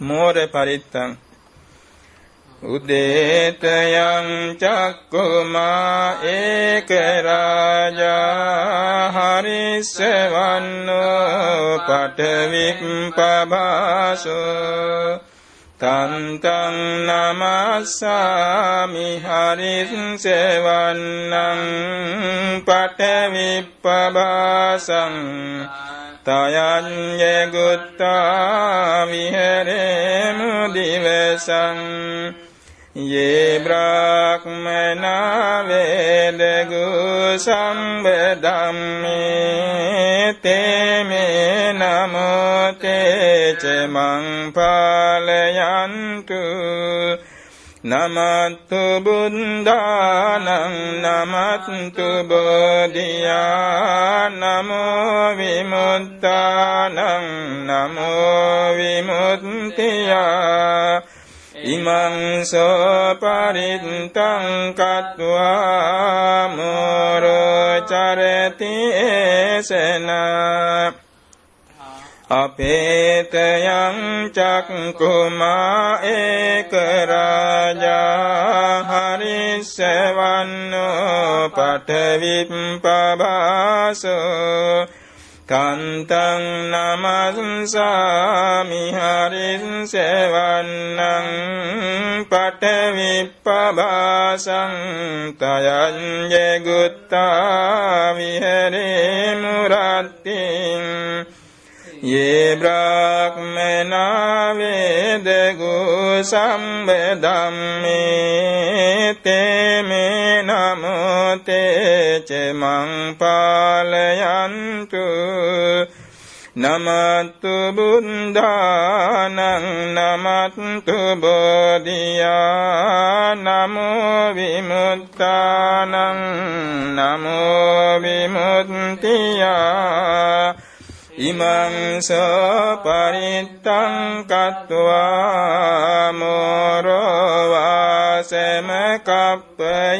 මෝර පරිත්තං උදේතයං චක්කුමා ඒක රාජා හරිස්සවන්නෝ පටවිප්පබාසෝ තන්තං නමස්සාමි හරිස්සවන්නං පටවිප්පබාසං තයන්ය ගුත්තා විහෙරේමු දිවසං ये ब्राह्मणा वेदगु सम्बदम्मे ते मे नमो ते च मं पालयन्तु නමත්තු බුද්ධානං නමත්තු බෝධියා නමෝ විමුත්තානං නමෝ විමුක්තියා ඉමං සෝ පරිත්තං කତ୍වා මෝරෝ චරති ඒසනා අපේතයං චක්කුමා ඒක රාජා හරිස්සවන්නෝ පඨවිප්පබාසෝ කන්තං නමස්සාමි හරිස්සවන්නං පඨවිප්පබාසං තයං ජෙගුත්තා විහෙරේ මුරත්තිං ये ब्राह्मणा वेदगो सम्बदम्मे ते मे नमो ते च मं पालयन्तु नमत्तु बुद्धानं नमत्तु बोधिया नमो विमुक्तानं नमो विमुक्तिया ඉමං සපරිත්තං කତ୍වා මෝරෝ වාසම කප්පයිති।